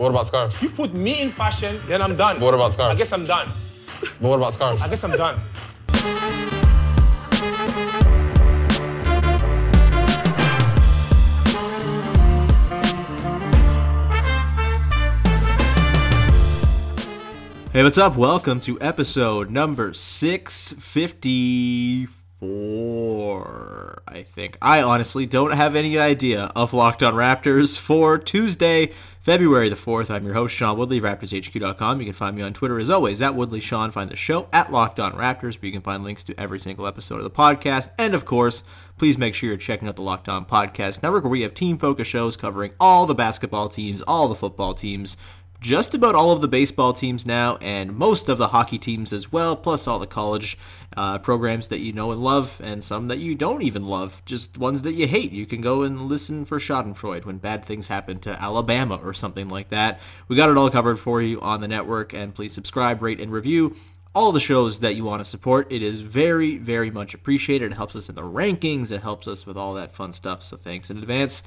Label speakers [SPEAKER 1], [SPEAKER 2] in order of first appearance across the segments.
[SPEAKER 1] What about scarves?
[SPEAKER 2] You put me in fashion, then I'm done.
[SPEAKER 1] What about scarves?
[SPEAKER 2] I guess I'm done.
[SPEAKER 1] But what about scarves?
[SPEAKER 2] I guess I'm done.
[SPEAKER 3] Hey, what's up? Welcome to episode number 654. I think. I honestly don't have any idea of Locked On Raptors for Tuesday, February the 4th. I'm your host, Sean Woodley, RaptorsHQ.com. You can find me on Twitter as always at Woodley Sean. Find the show at Locked On Raptors, where you can find links to every single episode of the podcast. And of course, please make sure you're checking out the Locked On Podcast Network, where we have team focus shows covering all the basketball teams, all the football teams just about all of the baseball teams now and most of the hockey teams as well, plus all the college uh, programs that you know and love and some that you don't even love, just ones that you hate. You can go and listen for Schadenfreude when bad things happen to Alabama or something like that. We got it all covered for you on the network, and please subscribe, rate, and review all the shows that you want to support. It is very, very much appreciated. It helps us in the rankings, it helps us with all that fun stuff, so thanks in advance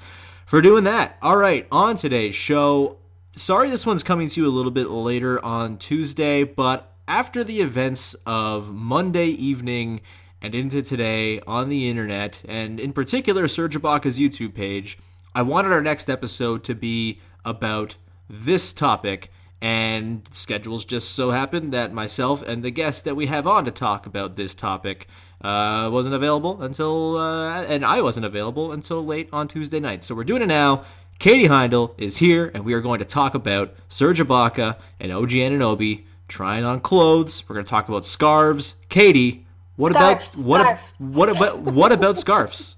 [SPEAKER 3] for doing that. All right, on today's show, sorry this one's coming to you a little bit later on Tuesday, but after the events of Monday evening and into today on the internet, and in particular Serge Ibaka's YouTube page, I wanted our next episode to be about this topic. And schedules just so happened that myself and the guest that we have on to talk about this topic uh, wasn't available until, uh, and I wasn't available until late on Tuesday night. So we're doing it now. Katie Heindl is here, and we are going to talk about Serge Ibaka and OG Anunoby trying on clothes. We're going to talk about scarves. Katie, what
[SPEAKER 4] Scarves,
[SPEAKER 3] about what
[SPEAKER 4] scarves.
[SPEAKER 3] what about what about scarves?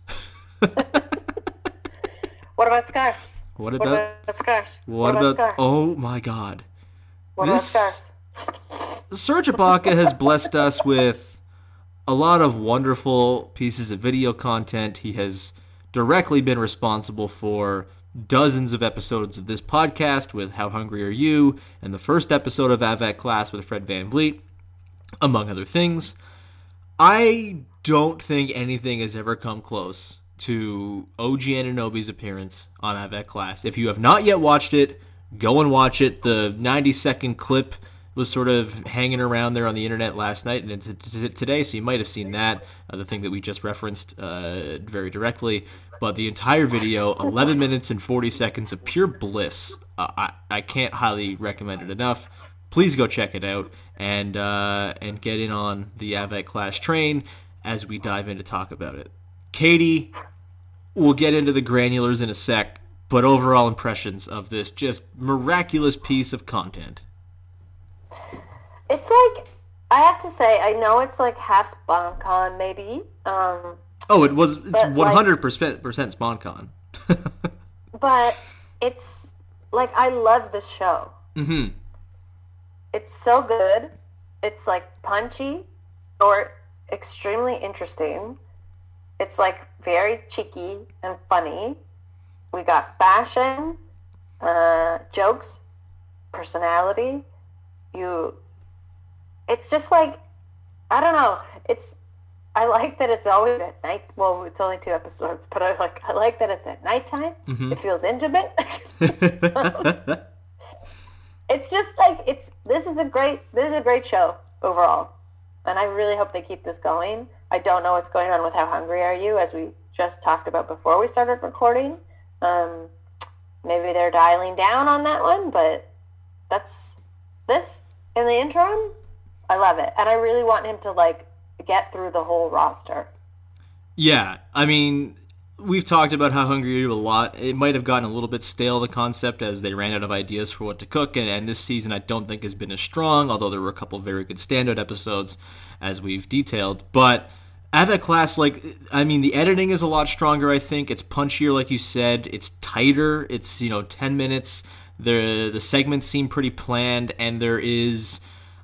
[SPEAKER 4] What about scarves?
[SPEAKER 3] What about,
[SPEAKER 4] What
[SPEAKER 3] about
[SPEAKER 4] about scarves?
[SPEAKER 3] what about
[SPEAKER 4] scarves?
[SPEAKER 3] oh my god.
[SPEAKER 4] what
[SPEAKER 3] this-
[SPEAKER 4] about scarves?
[SPEAKER 3] Serge Ibaka has blessed us with a lot of wonderful pieces of video content. He has directly been responsible for dozens of episodes of this podcast with How Hungry Are You and the first episode of Avec Classe with Fred VanVleet, among other things. I don't think anything has ever come close to OG Anunoby's appearance on Avec Classe. If you have not yet watched it, go and watch it. The 90 second clip was sort of hanging around there on the internet last night and today, so you might have seen that, uh, the thing that we just referenced uh, very directly. But the entire video, 11 minutes and 40 seconds of pure bliss. Uh, I, I can't highly recommend it enough. Please go check it out and uh, and get in on the Avec Classe train as we dive in to talk about it. Katie, we'll get into the granulars in a sec, but overall impressions of this just miraculous piece of content.
[SPEAKER 4] It's like I have to say, I know it's like half sponcon maybe, um,
[SPEAKER 3] Oh, it was it's 100 percent percent sponcon.
[SPEAKER 4] but it's like I love the show.
[SPEAKER 3] mm-hmm.
[SPEAKER 4] It's so good. It's like punchy or extremely interesting. It's like very cheeky and funny. We got fashion, uh, jokes, personality. You, it's just like, I don't know. It's, I like that it's always at night. Well, it's only two episodes, but I like, I like that it's at nighttime. It feels intimate. it's just like it's this is a great this is a great show overall and i really hope they keep this going i don't know what's going on with how hungry are you as we just talked about before we started recording um, maybe they're dialing down on that one but that's this in the interim i love it and i really want him to like get through the whole roster
[SPEAKER 3] Yeah, I mean, we've talked about how hungry you a lot. It might have gotten a little bit stale the concept as they ran out of ideas for what to cook, and, and this season I don't think has been as strong. Although there were a couple very good standout episodes, as we've detailed. But at that class, like I mean, the editing is a lot stronger. I think it's punchier, like you said. It's tighter. It's you know ten minutes. The the segments seem pretty planned, and there is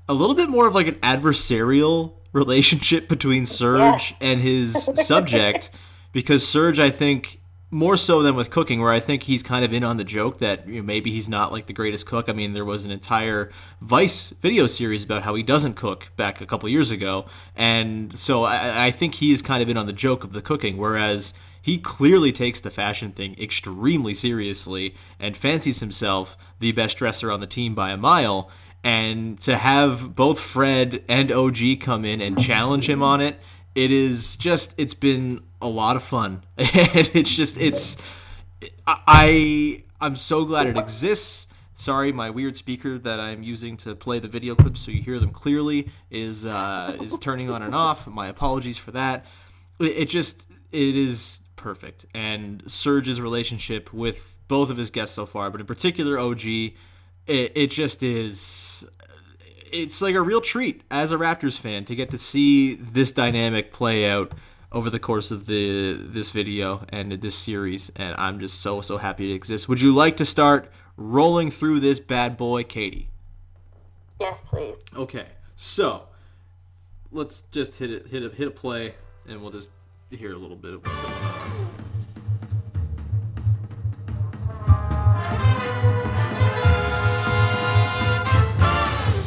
[SPEAKER 3] a little bit more of like an adversarial relationship between Serge and his subject, because Serge, I think, more so than with cooking, where I think he's kind of in on the joke that you know, maybe he's not like the greatest cook. I mean, there was an entire Vice video series about how he doesn't cook back a couple years ago, and so I, I think he's kind of in on the joke of the cooking, whereas he clearly takes the fashion thing extremely seriously and fancies himself the best dresser on the team by a mile. And to have both Fred and OG come in and challenge him on it, it is just it's been a lot of fun. And it's just it's i i'm so glad it exists. Sorry my weird speaker that i'm using to play the video clips so you hear them clearly is uh is turning on and off. My apologies for that. It, it just it is perfect and serge's relationship with both of his guests so far but in particular og it, it just is it's like a real treat as a Raptors fan to get to see this dynamic play out over the course of the this video and this series and I'm just so so happy it exists. Would you like to start rolling through this bad boy, Katie?
[SPEAKER 4] Yes, please.
[SPEAKER 3] Okay. So, let's just hit it hit a hit a play and we'll just hear a little bit of what's going on.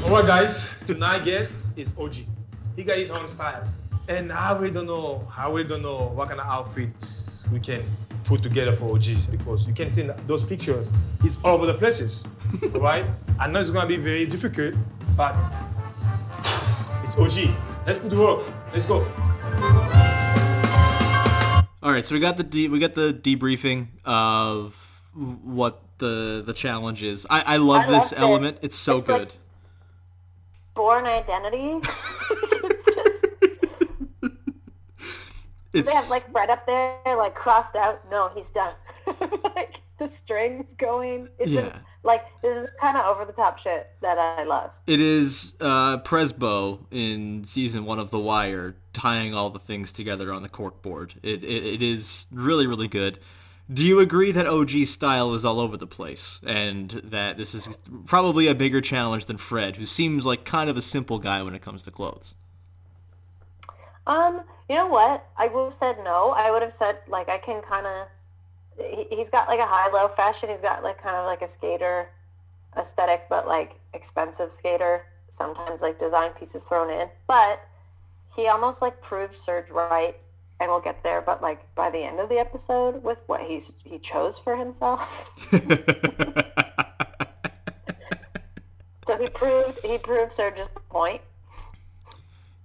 [SPEAKER 2] Alright, guys. Tonight guest is OG. He got his own style, and I really don't know. I really don't know what kind of outfits we can put together for OG because you can see those pictures. It's all over the places. right? I know it's gonna be very difficult, but it's OG. Let's put to work. Let's go.
[SPEAKER 3] All right, so we got the de- we got the debriefing of what the the challenge is. I, I love
[SPEAKER 4] I
[SPEAKER 3] this
[SPEAKER 4] it.
[SPEAKER 3] element. It's so
[SPEAKER 4] It's like-
[SPEAKER 3] good.
[SPEAKER 4] Bourne Identity. it's just
[SPEAKER 3] it's
[SPEAKER 4] they have like Brett up there, like crossed out. No, he's done. like the strings going. It's
[SPEAKER 3] Yeah.
[SPEAKER 4] like this is kind of over the top shit that I love.
[SPEAKER 3] It is uh, Prezbo in season one of The Wire tying all the things together on the corkboard. It, it, it is really, really good. Do you agree that OG's style is all over the place and that this is probably a bigger challenge than Fred, who seems like kind of a simple guy when it comes to clothes?
[SPEAKER 4] Um, you know what? I would have said no. I would have said like I can kind of. He's got like a high-low fashion. He's got like kind of like a skater aesthetic, but like expensive skater. Sometimes like design pieces thrown in, but he almost like proved Serge right, and we'll get there. But like by the end of the episode, with what he's he chose for himself, so he proved he proved Serge's point.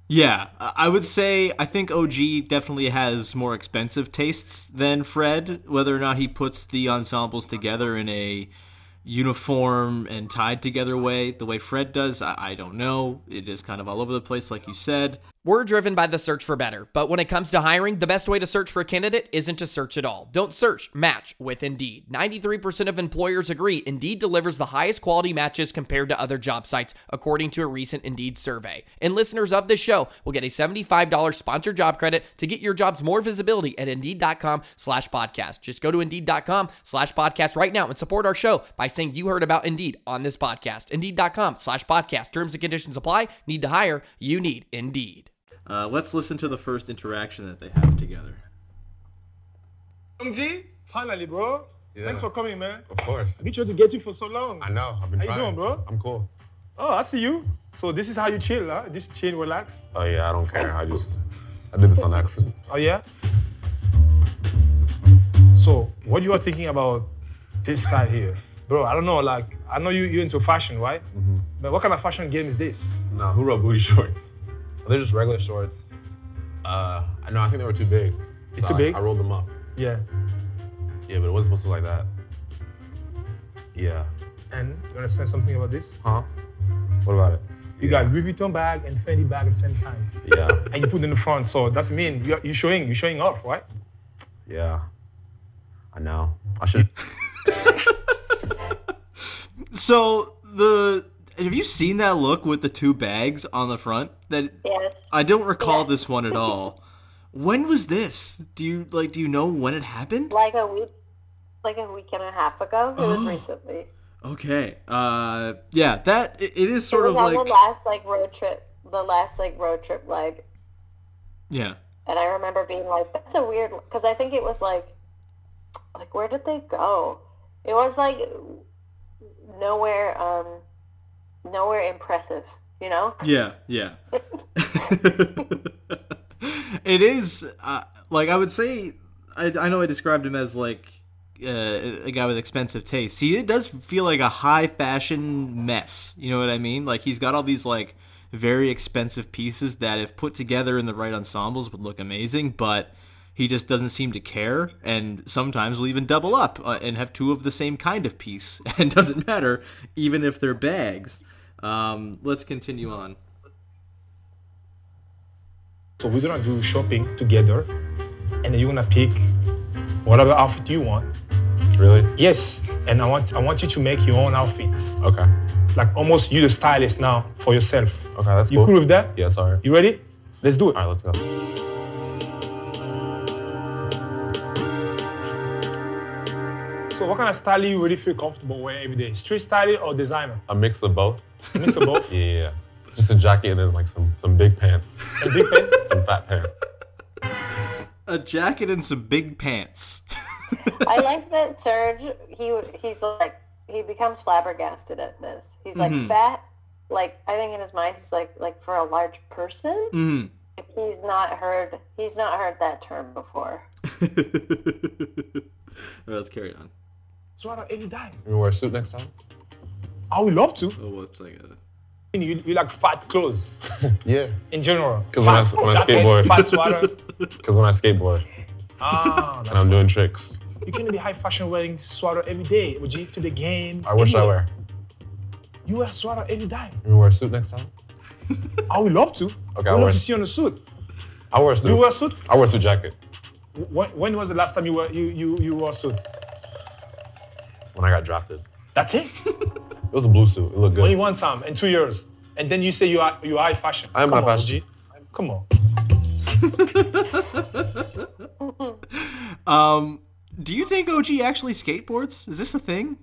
[SPEAKER 3] Yeah, I I would say I think OG definitely has more expensive tastes than Fred. Whether or not he puts the ensembles together in a uniform and tied together way, the way Fred does, I, I don't know. It is kind of all over the place, like you said.
[SPEAKER 5] We're driven by the search for better, but when it comes to hiring, the best way to search for a candidate isn't to search at all. Don't search, match with Indeed. 93% of employers agree Indeed delivers the highest quality matches compared to other job sites, according to a recent Indeed survey. And listeners of this show will get a $75 sponsored job credit to get your jobs more visibility at Indeed.com slash podcast. Just go to Indeed.com slash podcast right now and support our show by saying you heard about Indeed on this podcast. Indeed.com slash podcast. Terms and conditions apply. Need to hire? You need Indeed.
[SPEAKER 3] Uh, let's listen to the first interaction that they have together.
[SPEAKER 2] OG, finally, bro.
[SPEAKER 1] Yeah.
[SPEAKER 2] Thanks for coming, man.
[SPEAKER 1] Of course.
[SPEAKER 2] I've been trying to get you for so long.
[SPEAKER 1] I know. I've been
[SPEAKER 2] How you doing, bro?
[SPEAKER 1] I'm cool.
[SPEAKER 2] Oh, I see you. So this is how you chill, huh? Just chill, relax.
[SPEAKER 1] Oh yeah, I don't care. I just I did this on accident.
[SPEAKER 2] Oh yeah. So what you are thinking about this style here, bro? I don't know. Like I know you you into fashion, right?
[SPEAKER 1] Mm-hmm.
[SPEAKER 2] But what kind of fashion game is this?
[SPEAKER 1] Nah, who wrote booty shorts? They're just regular shorts. Uh, I know. I think they were too big.
[SPEAKER 2] It's
[SPEAKER 1] So
[SPEAKER 2] too
[SPEAKER 1] I-
[SPEAKER 2] big?
[SPEAKER 1] I rolled them up.
[SPEAKER 2] Yeah.
[SPEAKER 1] Yeah, but it wasn't supposed to look like that. Yeah.
[SPEAKER 2] And you understand something about this?
[SPEAKER 1] Huh? What about it?
[SPEAKER 2] You got Louis Vuitton bag and Fendi bag at the same time,
[SPEAKER 1] Yeah.
[SPEAKER 2] and you put it in the front. So that's mean you're, you're showing you're showing off, right?
[SPEAKER 1] yeah. I know. I should.
[SPEAKER 3] So the have you seen that look with the two bags on the front? That
[SPEAKER 4] Yes.
[SPEAKER 3] I don't recall this one at all. When was this? Do you like? Do you know when it happened?
[SPEAKER 4] Like a week, like a week and a half ago. It was recently.
[SPEAKER 3] Okay. Uh, yeah. That it, it is sort
[SPEAKER 4] it
[SPEAKER 3] of like
[SPEAKER 4] the last like road trip, the last like road trip leg,
[SPEAKER 3] yeah.
[SPEAKER 4] and I remember being like, "That's a weird," because I think it was like, like where did they go? It was like nowhere, um, nowhere impressive, you know.
[SPEAKER 3] Yeah, yeah. it is uh, like I would say. I, I know I described him as like uh, a guy with expensive taste. He it does feel like a high fashion mess. You know what I mean? Like he's got all these like very expensive pieces that, if put together in the right ensembles, would look amazing. But he just doesn't seem to care, and sometimes will even double up uh, and have two of the same kind of piece, and doesn't matter even if they're bags. Um, let's continue on.
[SPEAKER 2] So we're gonna do shopping together, and then you're gonna pick whatever outfit you want.
[SPEAKER 1] Really?
[SPEAKER 2] Yes, and I want I want you to make your own outfits,
[SPEAKER 1] Okay.
[SPEAKER 2] like almost you the stylist now for yourself.
[SPEAKER 1] Okay, that's
[SPEAKER 2] You
[SPEAKER 1] cool.
[SPEAKER 2] cool with that?
[SPEAKER 1] Yeah, sorry.
[SPEAKER 2] You ready? Let's do it.
[SPEAKER 1] All right, let's go.
[SPEAKER 2] So what kind of style you really feel comfortable wearing every day? Street style or designer?
[SPEAKER 1] A mix of both.
[SPEAKER 2] Mix of both.
[SPEAKER 1] Yeah, yeah, yeah. Just a jacket and then like some some big pants,
[SPEAKER 2] And big pants?
[SPEAKER 1] some fat pants.
[SPEAKER 3] A jacket and some big pants.
[SPEAKER 4] I like that Serge. He he's like he becomes flabbergasted at this. He's like fat. Like I think in his mind, he's like like for a large person.
[SPEAKER 3] Mm.
[SPEAKER 4] He's not heard. He's not heard that term before.
[SPEAKER 3] Let's carry on.
[SPEAKER 2] Sweater every day.
[SPEAKER 1] You wear a suit next time?
[SPEAKER 2] I would love to.
[SPEAKER 3] Oh, whoops! I got it.
[SPEAKER 2] You, you like fat clothes
[SPEAKER 1] Yeah.
[SPEAKER 2] in general.
[SPEAKER 1] 'Cause when I-
[SPEAKER 2] Fat
[SPEAKER 1] when I skateboard-
[SPEAKER 2] Fat sweater.
[SPEAKER 1] Because when I skateboard.
[SPEAKER 2] Ah,
[SPEAKER 1] and I'm doing tricks,
[SPEAKER 2] You can be high fashion wearing sweater every day. Would you to the game?
[SPEAKER 1] I wish I
[SPEAKER 2] anywhere.
[SPEAKER 1] wear.
[SPEAKER 2] You wear a sweater every day.
[SPEAKER 1] You wear a suit next time?
[SPEAKER 2] I would love to.
[SPEAKER 1] Okay,
[SPEAKER 2] I would
[SPEAKER 1] I'll
[SPEAKER 2] love
[SPEAKER 1] wear-
[SPEAKER 2] to see you on a suit.
[SPEAKER 1] I wear a suit.
[SPEAKER 2] You wear a suit?
[SPEAKER 1] I wear a suit jacket
[SPEAKER 2] When, when was the last time you were you you you wore a suit?
[SPEAKER 1] When I got drafted.
[SPEAKER 2] That's it.
[SPEAKER 1] It was a blue suit. It looked good.
[SPEAKER 2] Only one time in two years, and then you say you are you are fashion.
[SPEAKER 1] I am
[SPEAKER 2] Come
[SPEAKER 1] high
[SPEAKER 2] on,
[SPEAKER 1] fashion.
[SPEAKER 2] OG. Come on.
[SPEAKER 3] Um, do you think OG actually skateboards? Is this a thing?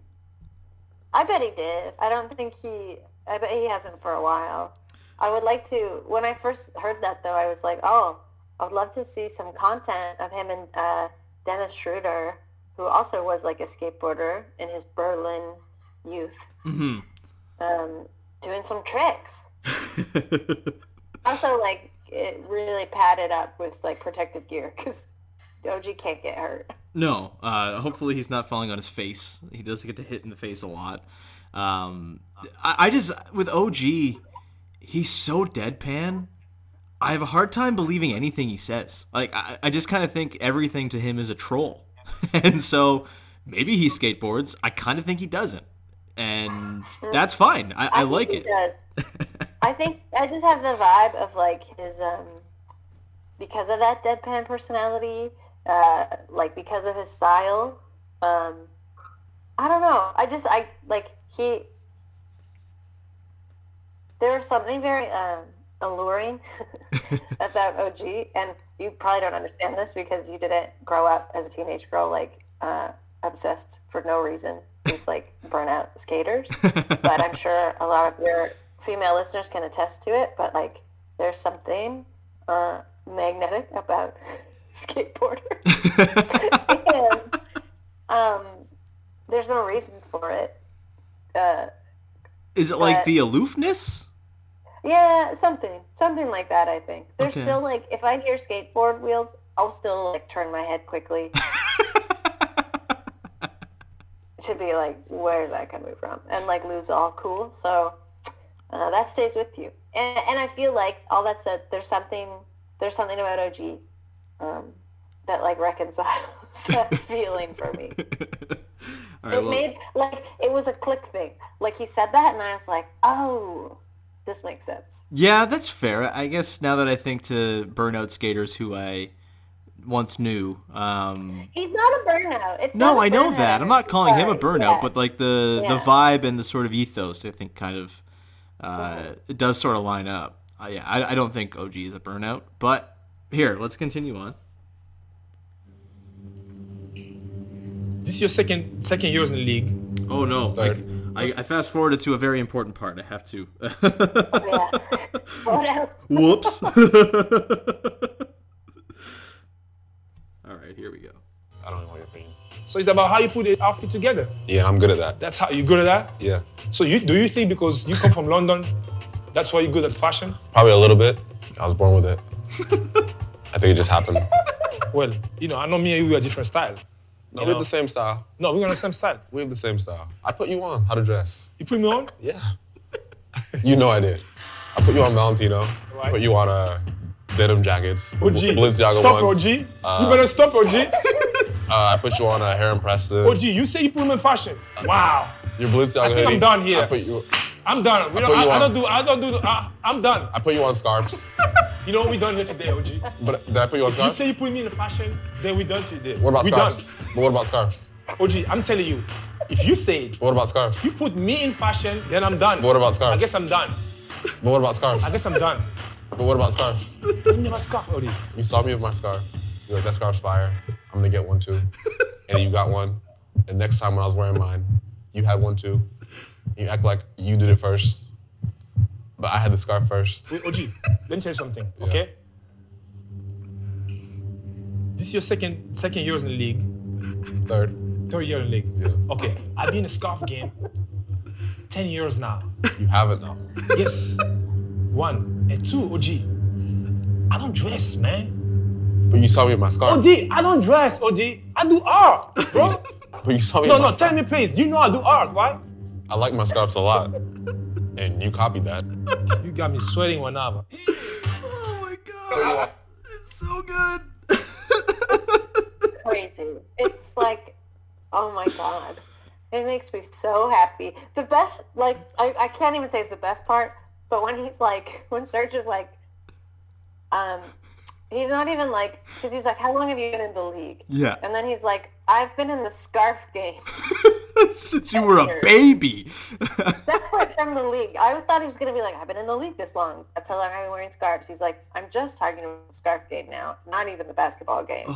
[SPEAKER 4] I bet he did. I don't think he. I bet he hasn't for a while. I would like to. When I first heard that, though, I was like, "Oh, I would love to see some content of him and uh, Dennis Schroeder, who also was like a skateboarder in his Berlin youth,
[SPEAKER 3] Mm-hmm.
[SPEAKER 4] um, doing some tricks." also, like, it really padded up with like protective gear because OG can't get hurt.
[SPEAKER 3] No. Uh, hopefully he's not falling on his face. He does get to hit in the face a lot. Um, I, I just with OG, he's so deadpan. I have a hard time believing anything he says. Like I, I just kind of think everything to him is a troll, and so maybe he skateboards. I kind of think he doesn't, and that's fine. I, I,
[SPEAKER 4] think
[SPEAKER 3] like it.
[SPEAKER 4] I think I just have the vibe of like his um because of that deadpan personality, uh like because of his style. Um I don't know. I just I like he there's something very um alluring about OG and you probably don't understand this because you didn't grow up as a teenage girl like uh obsessed for no reason with like burnout skaters but I'm sure a lot of your female listeners can attest to it. But like, there's something uh, magnetic about skateboarders, and um, there's no reason for it. Uh,
[SPEAKER 3] Is it like the aloofness?
[SPEAKER 4] Yeah, something, something like that. I think there's
[SPEAKER 3] Okay.
[SPEAKER 4] still like, if I hear skateboard wheels, I'll still like turn my head quickly. to be like, where is that coming from? And like lose all cool. So uh, that stays with you. And, and I feel like all that said, there's something there's something about OG um, that like reconciles that feeling for me.
[SPEAKER 3] Right,
[SPEAKER 4] It
[SPEAKER 3] well,
[SPEAKER 4] made like it was a click thing. Like he said that, and I was like, oh, this makes sense.
[SPEAKER 3] Yeah, that's fair. I guess now that I think to burnout skaters who I once knew, um,
[SPEAKER 4] He's not a burnout. It's
[SPEAKER 3] no,
[SPEAKER 4] not a
[SPEAKER 3] I know that. I'm not calling him a burnout,
[SPEAKER 4] Yeah.
[SPEAKER 3] but like the the vibe and the sort of ethos, I think, kind of uh, it does sort of line up. Uh, yeah, I, I don't think OG is a burnout, but Here, let's continue on.
[SPEAKER 2] This is your second second years in the league.
[SPEAKER 3] Oh no! I,
[SPEAKER 1] Third.
[SPEAKER 3] I, I fast forwarded to a very important part. I have to.
[SPEAKER 4] Yeah. What else?
[SPEAKER 3] Whoops. All right, here we go.
[SPEAKER 1] I don't know what you're thinking.
[SPEAKER 2] So it's about how you put the outfit together.
[SPEAKER 1] Yeah, I'm good at that.
[SPEAKER 2] That's how you good at that.
[SPEAKER 1] Yeah,
[SPEAKER 2] So you do you think because you come from London, that's why you're good at fashion?
[SPEAKER 1] probably a little bit. I was born with it. I think it just happened.
[SPEAKER 2] Well, you know, I know me and you are different style.
[SPEAKER 1] No, we have the same style.
[SPEAKER 2] No, we're on the same style.
[SPEAKER 1] We have the same style. I put you on how to dress.
[SPEAKER 2] You put me on.
[SPEAKER 1] Yeah. You know I did. I put you on Valentino.
[SPEAKER 2] Right.
[SPEAKER 1] Put you on uh, denim jackets.
[SPEAKER 2] OG.
[SPEAKER 1] Balenciaga
[SPEAKER 2] stop,
[SPEAKER 1] ones.
[SPEAKER 2] OG. you better stop, OG.
[SPEAKER 1] Uh, I put you on a Heron Preston.
[SPEAKER 2] OG, you say you put me in fashion. Wow.
[SPEAKER 1] Your Balenciaga
[SPEAKER 2] I think I'm done here.
[SPEAKER 1] I put you.
[SPEAKER 2] I'm done. We don't,
[SPEAKER 1] put
[SPEAKER 2] I,
[SPEAKER 1] you
[SPEAKER 2] I
[SPEAKER 1] on.
[SPEAKER 2] don't do. I don't do. I, I'm done.
[SPEAKER 1] I put you on scarves.
[SPEAKER 2] You know what we done here today, OG?
[SPEAKER 1] but did I put you on
[SPEAKER 2] You
[SPEAKER 1] scarves?
[SPEAKER 2] say you put me in fashion, then we done today.
[SPEAKER 1] what about
[SPEAKER 2] we
[SPEAKER 1] scarves? But what about scarves?
[SPEAKER 2] done. OG, I'm telling you, if you say
[SPEAKER 1] What about scarves?
[SPEAKER 2] you put me in fashion, then I'm done.
[SPEAKER 1] What about scarves?
[SPEAKER 2] I guess I'm done.
[SPEAKER 1] But what about scarves?
[SPEAKER 2] I guess I'm done.
[SPEAKER 1] But what about scarves?
[SPEAKER 2] You never scarf, OG.
[SPEAKER 1] You saw me with my scarf. You're like, that scarf's fire. I'm gonna get one too. And you got one. And next time when I was wearing mine, you had one too. You act like you did it first. But I had the scarf first.
[SPEAKER 2] Wait, OG, let me tell you something, okay? This is your second second years in the league,
[SPEAKER 1] Third.
[SPEAKER 2] third year in the league.
[SPEAKER 1] Yeah.
[SPEAKER 2] Okay, I've been in the scarf game 10 years now.
[SPEAKER 1] You have it now.
[SPEAKER 2] Yes. One. And two, OG. I don't dress, man.
[SPEAKER 1] But you saw me with my scarf.
[SPEAKER 2] OG, I don't dress, OG. I do art, bro.
[SPEAKER 1] But you saw me
[SPEAKER 2] no, no,
[SPEAKER 1] scarf.
[SPEAKER 2] tell me please. You know I do art, right?
[SPEAKER 1] I like my scarves a lot. And you copied that.
[SPEAKER 2] You got me sweating one hour.
[SPEAKER 3] Oh my god! It's so good.
[SPEAKER 4] crazy. It's like, oh my god. It makes me so happy. The best, like, I, I can't even say it's the best part, but when he's like, when Serge is like, um, he's not even like, because he's like, how long have you been in the league?
[SPEAKER 3] Yeah.
[SPEAKER 4] And then he's like, I've been in the scarf game.
[SPEAKER 3] Since you were a baby.
[SPEAKER 4] That's why from the league. I thought he was going to be like, I've been in the league this long. That's how long I've been wearing scarves. He's like, I'm just talking about the scarf game now, not even the basketball game.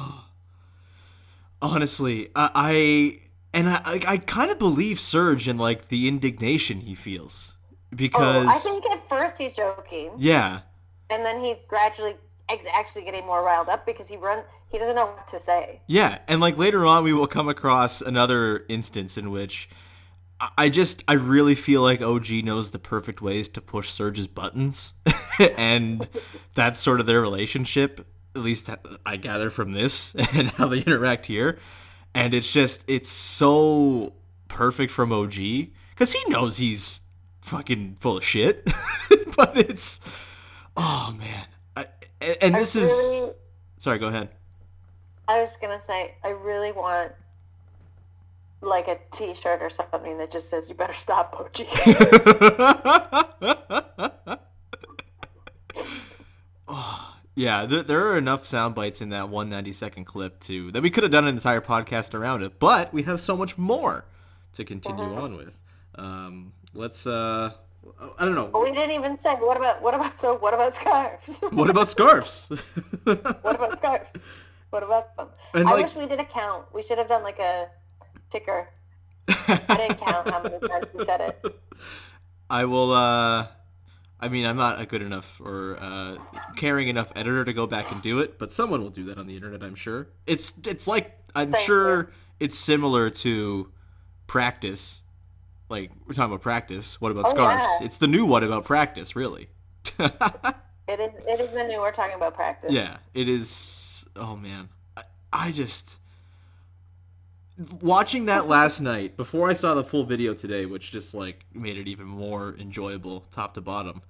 [SPEAKER 3] Honestly, I, I and I, I, I kind of believe Serge in like the indignation he feels because
[SPEAKER 4] Oh, I think at first he's joking.
[SPEAKER 3] yeah,
[SPEAKER 4] and then he's gradually actually getting more riled up because he run he doesn't know what to say.
[SPEAKER 3] Yeah, and like later on, we will come across another instance in which I- just I really feel like OG knows the perfect ways to push Serge's buttons, and that's sort of their relationship. At least I gather from this and how they interact here, and it's just it's so perfect from OG because he knows he's fucking full of shit, but it's oh man, I, and, and this
[SPEAKER 4] I
[SPEAKER 3] is sorry. Go ahead.
[SPEAKER 4] I was gonna say I really want like a T-shirt or something that just says "You better stop, OG."
[SPEAKER 3] Yeah, there, there are enough sound bites in that 190 second clip too that we could have done an entire podcast around it, but we have so much more to continue on with. Um, let's uh, I don't know.
[SPEAKER 4] we didn't even say what about what about so what about scarves?
[SPEAKER 3] What about scarves?
[SPEAKER 4] what about scarves? What about them?
[SPEAKER 3] And,
[SPEAKER 4] I
[SPEAKER 3] like-
[SPEAKER 4] wish we did a count. We should have done like a ticker. I didn't count how many times we said it.
[SPEAKER 3] I will. uh I mean, I'm not a good enough or uh, caring enough editor to go back and do it, but someone will do that on the internet. I'm sure. It's it's like I'm
[SPEAKER 4] Thank
[SPEAKER 3] sure
[SPEAKER 4] you.
[SPEAKER 3] it's similar to practice. Like we're talking about practice. What about
[SPEAKER 4] Oh,
[SPEAKER 3] scarves?
[SPEAKER 4] yeah.
[SPEAKER 3] It's the new what about practice, really.
[SPEAKER 4] It is it is the new we're talking about practice.
[SPEAKER 3] Yeah, it is. Oh man, I, I just watching that last night before I saw the full video today, which just like made it even more enjoyable, top to bottom.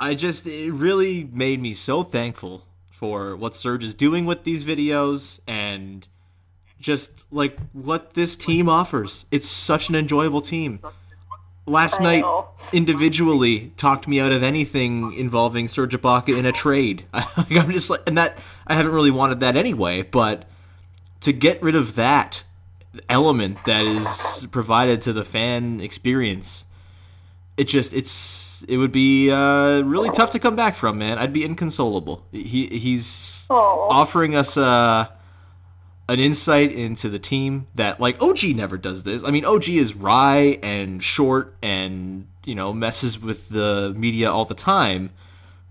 [SPEAKER 3] I just it really made me so thankful for what Serge is doing with these videos and just like what this team offers. It's such an enjoyable team. Last night, individually talked me out of anything involving Serge Ibaka in a trade. I'm just like, and that I haven't really wanted that anyway. But to get rid of that element that is provided to the fan experience, it just it's it would be uh, really tough to come back from, man. I'd be inconsolable. He he's
[SPEAKER 4] Aw.
[SPEAKER 3] offering us uh, an insight into the team that like OG never does this. I mean, OG is wry and short and you know messes with the media all the time,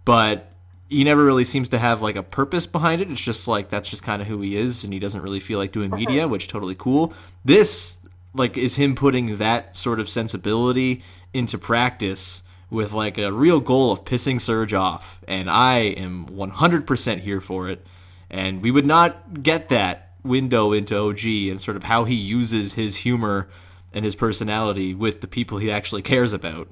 [SPEAKER 3] but he never really seems to have like a purpose behind it. It's just like that's just kind of who he is, and he doesn't really feel like doing media, uh-huh. which totally cool. This like is him putting that sort of sensibility into practice with like a real goal of pissing Serge off, and I am 100% here for it. And we would not get that window into OG and sort of how he uses his humor and his personality with the people he actually cares about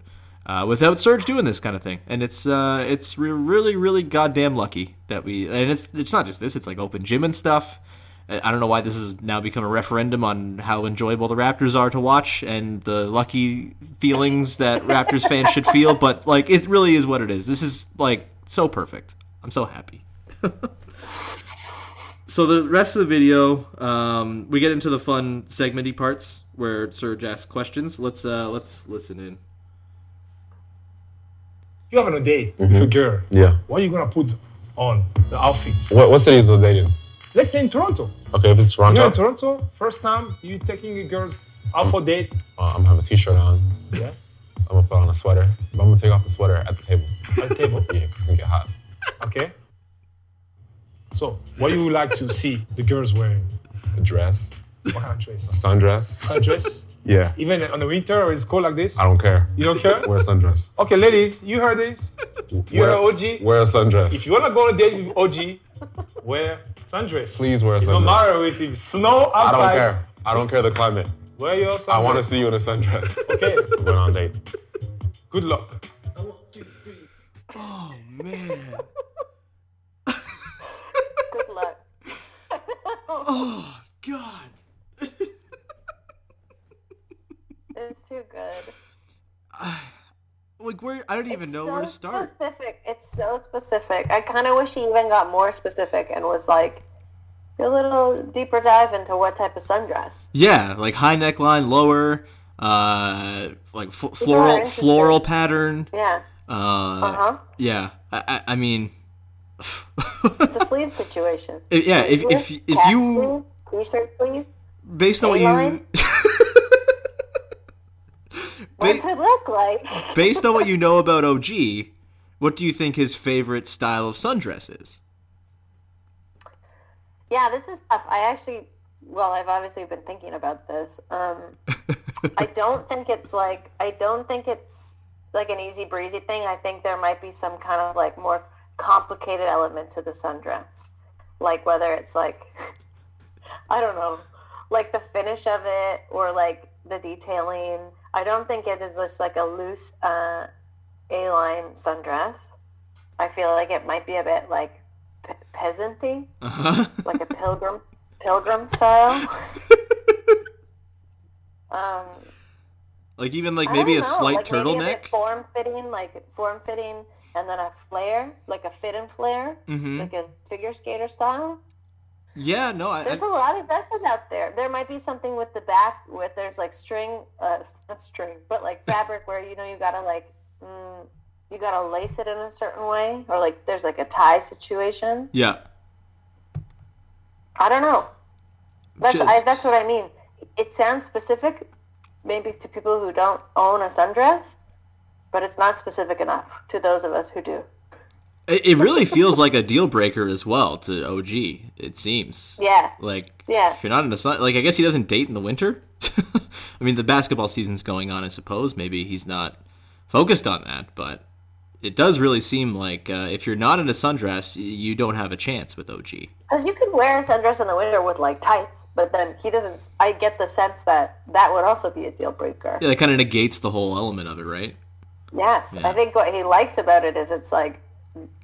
[SPEAKER 3] uh, without Serge doing this kind of thing. And it's uh, it's re- really really goddamn lucky that we and it's it's not just this. It's like open gym and stuff. I don't know why this has now become a referendum on how enjoyable the Raptors are to watch and the lucky feelings that Raptors fans should feel, but like it really is what it is. This is like so perfect. I'm so happy. so the rest of the video, um, we get into the fun segmenty parts where Serge asks questions. Let's uh, let's listen in.
[SPEAKER 2] You having a date with a girl.
[SPEAKER 1] Yeah.
[SPEAKER 2] What are you gonna put on the outfits?
[SPEAKER 1] What, what city is the date in?
[SPEAKER 2] Let's say in Toronto.
[SPEAKER 1] Okay, if it's
[SPEAKER 2] You're in
[SPEAKER 1] Toronto,
[SPEAKER 2] Toronto, first time you taking a girls out for date.
[SPEAKER 1] uh, I'm gonna have a t-shirt on.
[SPEAKER 2] Yeah.
[SPEAKER 1] I'm gonna put on a sweater. But I'm gonna take off the sweater at the table.
[SPEAKER 2] At the table.
[SPEAKER 1] Yeah, 'cause it's gonna get hot.
[SPEAKER 2] Okay. So, what you would like to see the girls wearing?
[SPEAKER 1] A dress,
[SPEAKER 2] What kind of dress?
[SPEAKER 1] a
[SPEAKER 2] dress?
[SPEAKER 1] sundress.
[SPEAKER 2] Sundress?
[SPEAKER 1] Yeah.
[SPEAKER 2] Even on the winter or it's cold like this?
[SPEAKER 1] I don't care.
[SPEAKER 2] You don't care?
[SPEAKER 1] Wear a sundress.
[SPEAKER 2] Okay, ladies, you heard this. You
[SPEAKER 1] wear,
[SPEAKER 2] heard OG.
[SPEAKER 1] Wear a sundress.
[SPEAKER 2] If you wanna go on a date with OG, wear sundress.
[SPEAKER 1] Please wear a
[SPEAKER 2] It No
[SPEAKER 1] sundress.
[SPEAKER 2] matter if it's snow outside.
[SPEAKER 1] I don't care. I don't care the climate.
[SPEAKER 2] Wear your sundress.
[SPEAKER 1] I want to see you in a sundress.
[SPEAKER 2] Okay.
[SPEAKER 1] We're going on a date.
[SPEAKER 2] Good luck.
[SPEAKER 3] Oh man.
[SPEAKER 4] Good luck.
[SPEAKER 3] Oh god.
[SPEAKER 4] It's too good.
[SPEAKER 3] Like where I don't even
[SPEAKER 4] It's
[SPEAKER 3] know
[SPEAKER 4] so
[SPEAKER 3] where to start.
[SPEAKER 4] Specific. It's so specific. I kind of wish he even got more specific and was like a little deeper dive into what type of sundress.
[SPEAKER 3] Yeah, like high neckline, lower, uh, like f- floral floral pattern.
[SPEAKER 4] Yeah.
[SPEAKER 3] Uh,
[SPEAKER 4] Uh huh.
[SPEAKER 3] yeah. I, I, I mean,
[SPEAKER 4] It's a sleeve situation.
[SPEAKER 3] yeah. If if
[SPEAKER 4] Sleeve,
[SPEAKER 3] if you
[SPEAKER 4] sleeve, t-shirt sleeve.
[SPEAKER 3] based on what you
[SPEAKER 4] It look like?
[SPEAKER 3] based on what you know about OG, what do you think his favorite style of sundress is?
[SPEAKER 4] Yeah, this is tough. I actually, well, I've obviously been thinking about this. Um, I don't think it's like, I don't think it's like an easy breezy thing. I think there might be some kind of like more complicated element to the sundress. Like whether it's like, I don't know, like the finish of it or like the detailing. I don't think it is just like a loose uh, A-line sundress. I feel like it might be a bit like pe- peasanty
[SPEAKER 3] Uh-huh.
[SPEAKER 4] like a pilgrim pilgrim style. um,
[SPEAKER 3] Like even like maybe a
[SPEAKER 4] know,
[SPEAKER 3] slight
[SPEAKER 4] like
[SPEAKER 3] turtleneck.
[SPEAKER 4] form fitting, like form fitting, and then a flare, like a fit and flare,
[SPEAKER 3] Mhm.
[SPEAKER 4] like a figure skater style.
[SPEAKER 3] Yeah, no, I,
[SPEAKER 4] There's
[SPEAKER 3] I
[SPEAKER 4] a lot of dresses out there. There might be something with the back with there's like string, uh, not string, but like fabric where you know you gotta like, mm, you gotta lace it in a certain way, or like there's like a tie situation.
[SPEAKER 3] yeah.
[SPEAKER 4] I don't know. That's I, that's what I mean. It sounds specific, maybe to people who don't own a sundress, but it's not specific enough to those of us who do.
[SPEAKER 3] It, it really feels like a deal breaker as well to OG. It seems.
[SPEAKER 4] Yeah,
[SPEAKER 3] Like,
[SPEAKER 4] Yeah.
[SPEAKER 3] if you're not in the sun, like I guess he doesn't date in the winter. I mean, the basketball season's going on. I suppose maybe he's not focused on that, but it does really seem like uh, if you're not in a sundress, you don't have a chance with OG.
[SPEAKER 4] because you could wear a sundress in the winter with like tights, but then he doesn't. I get the sense that that would also be a deal breaker.
[SPEAKER 3] Yeah, that kind of negates the whole element of it, right?
[SPEAKER 4] Yes,
[SPEAKER 3] Yeah.
[SPEAKER 4] I think what he likes about it is it's like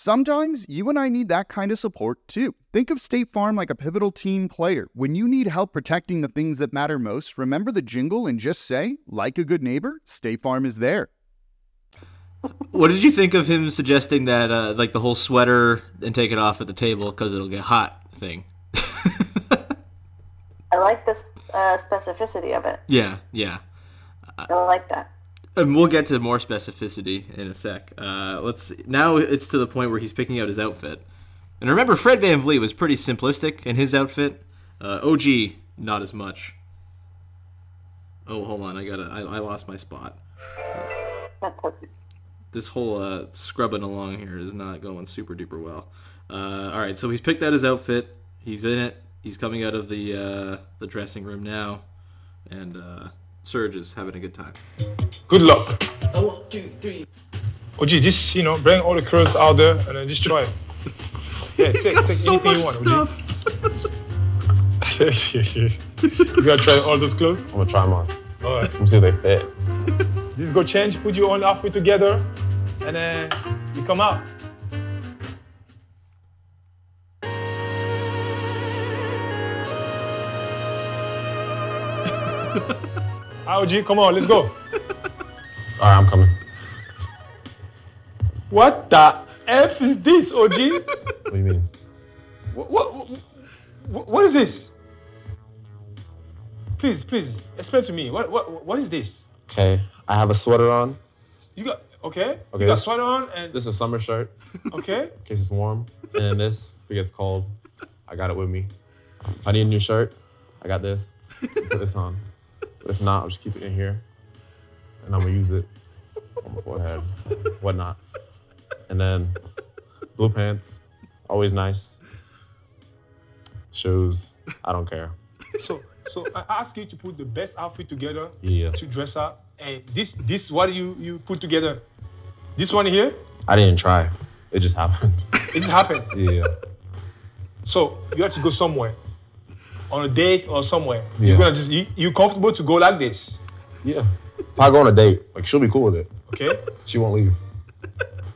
[SPEAKER 6] Sometimes you and I need that kind of support too. Think of State Farm like a pivotal team player. When you need help protecting the things that matter most, remember the jingle and just say, like a good neighbor, State Farm is there.
[SPEAKER 3] What did you think of him suggesting that, uh, like the whole sweater and take it off at the table because it'll get hot thing?
[SPEAKER 4] I like this uh, specificity of it.
[SPEAKER 3] Yeah, yeah.
[SPEAKER 4] I like that.
[SPEAKER 3] And we'll get to more specificity in a sec. Uh, let's now it's to the point where he's picking out his outfit. And remember, Fred VanVleet was pretty simplistic in his outfit. Uh, OG, not as much. Oh, hold on, I gotta, I, I lost my spot. This whole uh, scrubbing along here is not going super duper well. Uh, all right, so he's picked out his outfit. He's in it. He's coming out of the uh, the dressing room now, and Serge is having a good time.
[SPEAKER 2] Good luck. Oh, one, two, three. Oh, gee, just, you know, bring all the curls out there and then just try it. Yeah,
[SPEAKER 3] He's
[SPEAKER 2] take,
[SPEAKER 3] got
[SPEAKER 2] take
[SPEAKER 3] so
[SPEAKER 2] anything
[SPEAKER 3] much
[SPEAKER 2] you want,
[SPEAKER 3] stuff.
[SPEAKER 2] OG. you gotta try all those clothes?
[SPEAKER 1] I'm gonna try them on.
[SPEAKER 2] All right.
[SPEAKER 1] Let me see if they fit.
[SPEAKER 2] Just go change, put your own outfit together, and then you come out. OG, come on, let's go.
[SPEAKER 1] All right, I'm coming.
[SPEAKER 2] What the F is this, OG?
[SPEAKER 1] What do you mean?
[SPEAKER 2] what, what, what, what is this? Please, please, explain to me. What, what, what is this?
[SPEAKER 1] Okay, I have a sweater on.
[SPEAKER 2] You got, okay?
[SPEAKER 1] Okay,
[SPEAKER 2] you got
[SPEAKER 1] this-
[SPEAKER 2] sweater on and,
[SPEAKER 1] This is a summer shirt
[SPEAKER 2] okay?
[SPEAKER 1] in case it's warm. And then this, if it gets cold, I got it with me. If I need a new shirt, I got this. Put this on. But if not, I'll just keep it in here. And I'm gonna use it on my forehead, whatnot. And then blue pants, always nice. Shoes, I don't care.
[SPEAKER 2] So, so I ask you to put the best outfit together
[SPEAKER 1] Yeah.
[SPEAKER 2] to dress up. And this, this, what you you put together? This one here,
[SPEAKER 1] I didn't try. It just happened.
[SPEAKER 2] it happened.
[SPEAKER 1] Yeah.
[SPEAKER 2] So you have to go somewhere, on a date or somewhere.
[SPEAKER 1] Yeah.
[SPEAKER 2] You're gonna just you, you comfortable to go like this,
[SPEAKER 1] Yeah. If I go on a date, like she'll be cool with it.
[SPEAKER 2] okay?
[SPEAKER 1] She won't leave.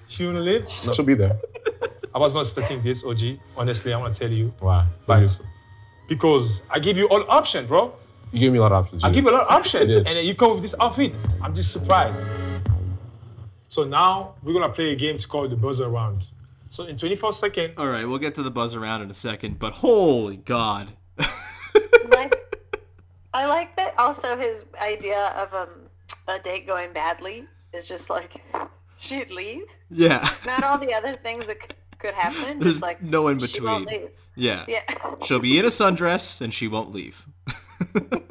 [SPEAKER 2] She wanna leave?
[SPEAKER 1] No, she'll be there.
[SPEAKER 2] I was not expecting this, OG. Honestly, I wanna tell you
[SPEAKER 1] Why?
[SPEAKER 2] But- because I give you all options, bro.
[SPEAKER 1] You gave me a lot of options.
[SPEAKER 2] I
[SPEAKER 1] you
[SPEAKER 2] give you a lot of options, and then you come with this outfit. I'm just surprised. So now we're gonna play a game to call the buzzer round. So in 24 seconds,
[SPEAKER 3] All right, we'll get to the buzz around in a second, but holy God.
[SPEAKER 4] I like that. Also, his idea of um, a date going badly is just like she'd leave.
[SPEAKER 3] Yeah.
[SPEAKER 4] Not all the other things that could, could happen.
[SPEAKER 3] There's
[SPEAKER 4] just like
[SPEAKER 3] no in
[SPEAKER 4] She won't
[SPEAKER 3] between.
[SPEAKER 4] leave.
[SPEAKER 3] Yeah.
[SPEAKER 4] Yeah.
[SPEAKER 3] She'll be in a sundress and she won't leave.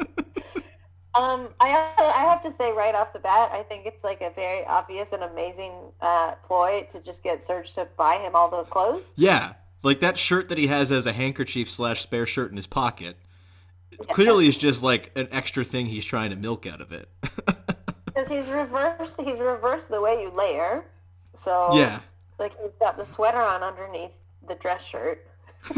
[SPEAKER 4] Um, I I have to say right off the bat, I think it's like a very obvious and amazing uh, ploy to just get Serge to buy him all those clothes.
[SPEAKER 3] Yeah. Like that shirt that he has as a handkerchief slash spare shirt in his pocket. Clearly is just like an extra thing he's trying to milk out of it.
[SPEAKER 4] Because he's reversed. He's reversed the way you layer. So
[SPEAKER 3] yeah.
[SPEAKER 4] like he's got the sweater on underneath the dress shirt.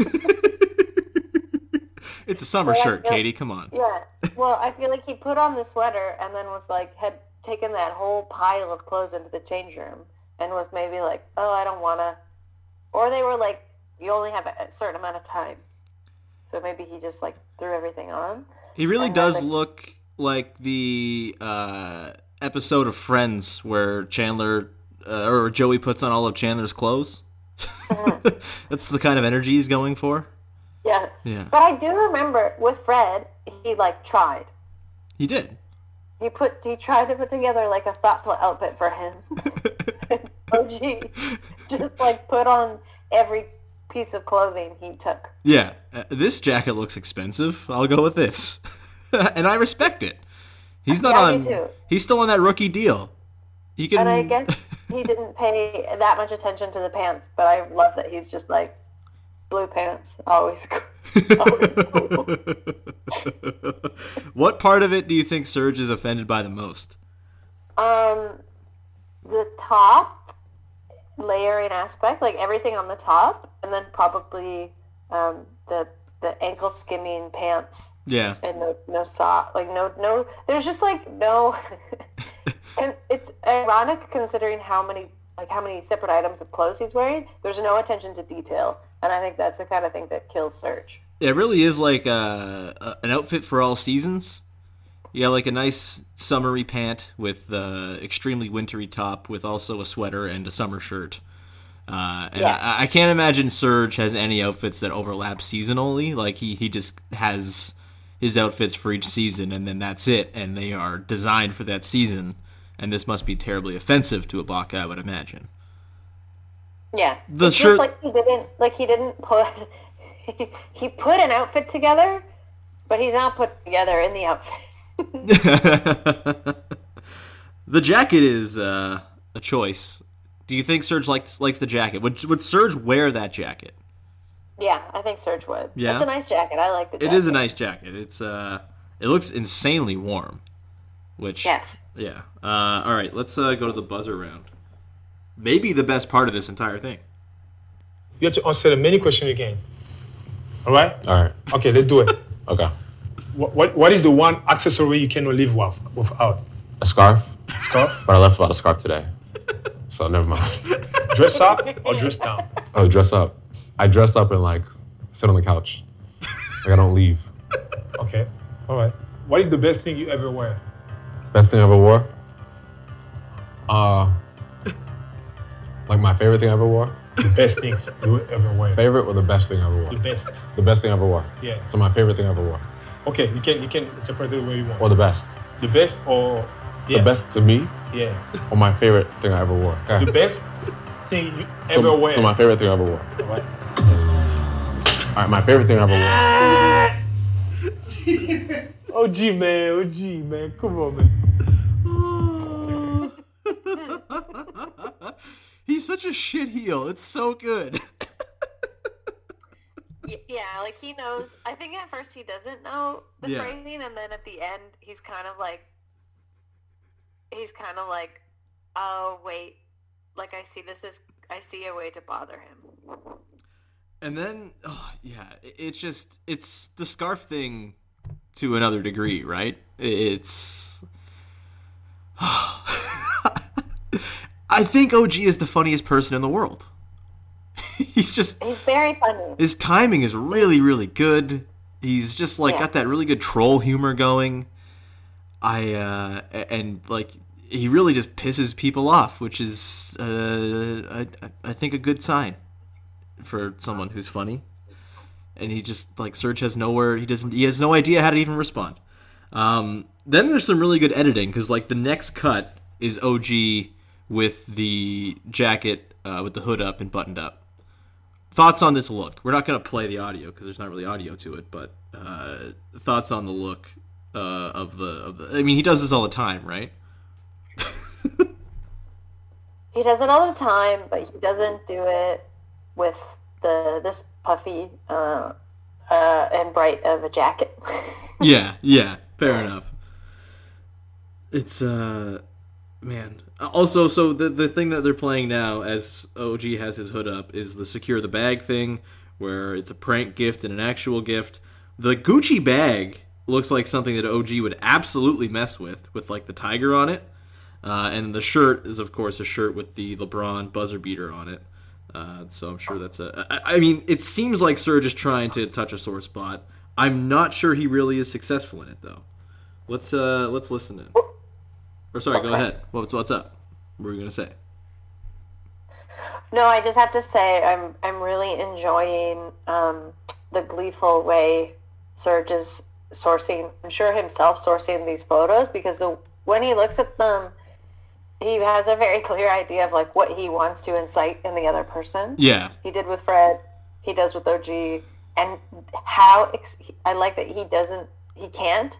[SPEAKER 3] It's a summer
[SPEAKER 4] So
[SPEAKER 3] shirt,
[SPEAKER 4] feel-
[SPEAKER 3] Katie. Come on.
[SPEAKER 4] Yeah. Well, I feel like he put on the sweater and then was like had taken that whole pile of clothes into the change room and was maybe like, oh, I don't wanna, or they were like, you only have a certain amount of time. So maybe he just like threw everything on.
[SPEAKER 3] He really
[SPEAKER 4] And then
[SPEAKER 3] does look like the uh, episode of Friends where Chandler uh, or Joey puts on all of Chandler's clothes. That's the kind of energy he's going for.
[SPEAKER 4] Yes.
[SPEAKER 3] Yeah.
[SPEAKER 4] But I do remember with Fred, he like tried.
[SPEAKER 3] He did.
[SPEAKER 4] He put he tried to put together like a thoughtful outfit for him. OG just like put on every piece of clothing he took.
[SPEAKER 3] Yeah, uh, this jacket looks expensive. I'll go with this, and I respect it. He's not
[SPEAKER 4] Yeah,
[SPEAKER 3] on. He's still on that rookie deal. He can.
[SPEAKER 4] And I guess he didn't pay that much attention to the pants, but I love that he's just like blue pants, always. always cool.
[SPEAKER 3] what part of it do you think Serge is offended by the most?
[SPEAKER 4] Um, the top layering aspect, like everything on the top, and then probably um, the the ankle skimming pants
[SPEAKER 3] Yeah.
[SPEAKER 4] and no no sock, like no no. There's just like no. and it's ironic considering how many like how many separate items of clothes he's wearing. There's no attention to detail, and I think that's the kind of thing that kills Serge.
[SPEAKER 3] It really is like uh, a, an outfit for all seasons. Got like a nice summery pant with uh, extremely wintry top, with also a sweater and a summer shirt. Uh, and
[SPEAKER 4] Yeah.
[SPEAKER 3] I, I can't imagine Serge has any outfits that overlap seasonally. Like he, he just has his outfits for each season, and then that's it. And they are designed for that season. And this must be terribly offensive to Ibaka, I would imagine.
[SPEAKER 4] Yeah,
[SPEAKER 3] The
[SPEAKER 4] it's
[SPEAKER 3] shirt-
[SPEAKER 4] just like he didn't like he didn't put he put an outfit together, but he's not put together in the outfit.
[SPEAKER 3] the jacket is uh, a choice. Do you think Serge likes likes the jacket? Would would Serge wear that jacket?
[SPEAKER 4] yeah, I think Serge would.
[SPEAKER 3] Yeah?
[SPEAKER 4] it's a nice jacket. I like the.
[SPEAKER 3] It
[SPEAKER 4] Jacket.
[SPEAKER 3] is a nice jacket. It's uh, it looks insanely warm. Which
[SPEAKER 4] Yes.
[SPEAKER 3] yeah. Uh, all right, let's uh, go to the buzzer round. Maybe the best part of this entire thing.
[SPEAKER 2] You have to answer the many question again. All right?
[SPEAKER 1] All right.
[SPEAKER 2] Okay, let's do it.
[SPEAKER 1] Okay.
[SPEAKER 2] What, what, what is the one accessory you cannot live with, without?
[SPEAKER 1] A scarf,
[SPEAKER 2] Scarf?
[SPEAKER 1] but I left without a scarf today. So never mind.
[SPEAKER 2] Dress up or dress down?
[SPEAKER 1] Oh, dress up. I dress up and like sit on the couch. Like I don't leave.
[SPEAKER 2] Okay. All right. What is the best thing you ever wear?
[SPEAKER 1] Best thing I ever wore? Uh, like my favorite thing I ever wore?
[SPEAKER 2] The best things you ever wear.
[SPEAKER 1] Favorite or the best thing I ever wore?
[SPEAKER 2] The best.
[SPEAKER 1] The best thing I ever wore.
[SPEAKER 2] Yeah.
[SPEAKER 1] So my favorite thing I ever wore.
[SPEAKER 2] Okay, you can you can interpret it the way you want.
[SPEAKER 1] Or the best.
[SPEAKER 2] The best or yeah.
[SPEAKER 1] The best to me
[SPEAKER 2] Yeah.
[SPEAKER 1] or my favorite thing I ever wore. Okay.
[SPEAKER 2] The best thing you
[SPEAKER 1] so,
[SPEAKER 2] ever wear.
[SPEAKER 1] so my favorite thing I ever wore.
[SPEAKER 2] All right.
[SPEAKER 1] All right, my favorite thing I ever wore.
[SPEAKER 2] OG man, OG man, come on man.
[SPEAKER 3] He's such a shit heel. It's so good.
[SPEAKER 4] Yeah, like he knows. I think at first he doesn't know the
[SPEAKER 3] Yeah.
[SPEAKER 4] phrasing, and then at the end he's kind of like, he's kind of like, oh wait, like I see this is I see a way to bother him.
[SPEAKER 3] And then, oh, yeah, it- it's just it's the scarf thing to another degree, right? It's. I think OG is the funniest person in the world. He's just
[SPEAKER 4] He's very funny.
[SPEAKER 3] his timing is really really good. He's just like
[SPEAKER 4] Yeah.
[SPEAKER 3] got that really good troll humor going. I uh and like he really just pisses people off, which is uh I I think a good sign for someone who's funny. And he just like Serge has nowhere he doesn't he has no idea how to even respond. Um then there's some really good editing cuz like the next cut is OG with the jacket uh, with the hood up and buttoned up thoughts on this look? We're not going to play the audio because there's not really audio to it but uh, thoughts on the look uh, of the of the i mean he does this all the time right?
[SPEAKER 4] He does it all the time, but he doesn't do it with the this puffy uh, uh, and bright of a jacket.
[SPEAKER 3] yeah yeah fair enough. It's uh man. Also so the the thing that they're playing now as og has his hood up is the secure the bag thing where it's a prank gift and an actual gift. The gucci bag looks like something that og would absolutely mess with with like the tiger on it. Uh, and the shirt is of course a shirt with the lebron buzzer beater on it. Uh, so i'm sure that's a I, I mean it seems like serge is trying to touch a sore spot. I'm not sure he really is successful in it though. Let's uh let's listen in or sorry go ahead what's what's up what were you gonna say
[SPEAKER 4] No, I just have to say I'm I'm really enjoying um, the gleeful way Serge is sourcing. I'm sure himself sourcing these photos because the when he looks at them, he has a very clear idea of like what he wants to incite in the other person.
[SPEAKER 3] yeah
[SPEAKER 4] He did with Fred. He does with OG, and how ex- I like that he doesn't. He can't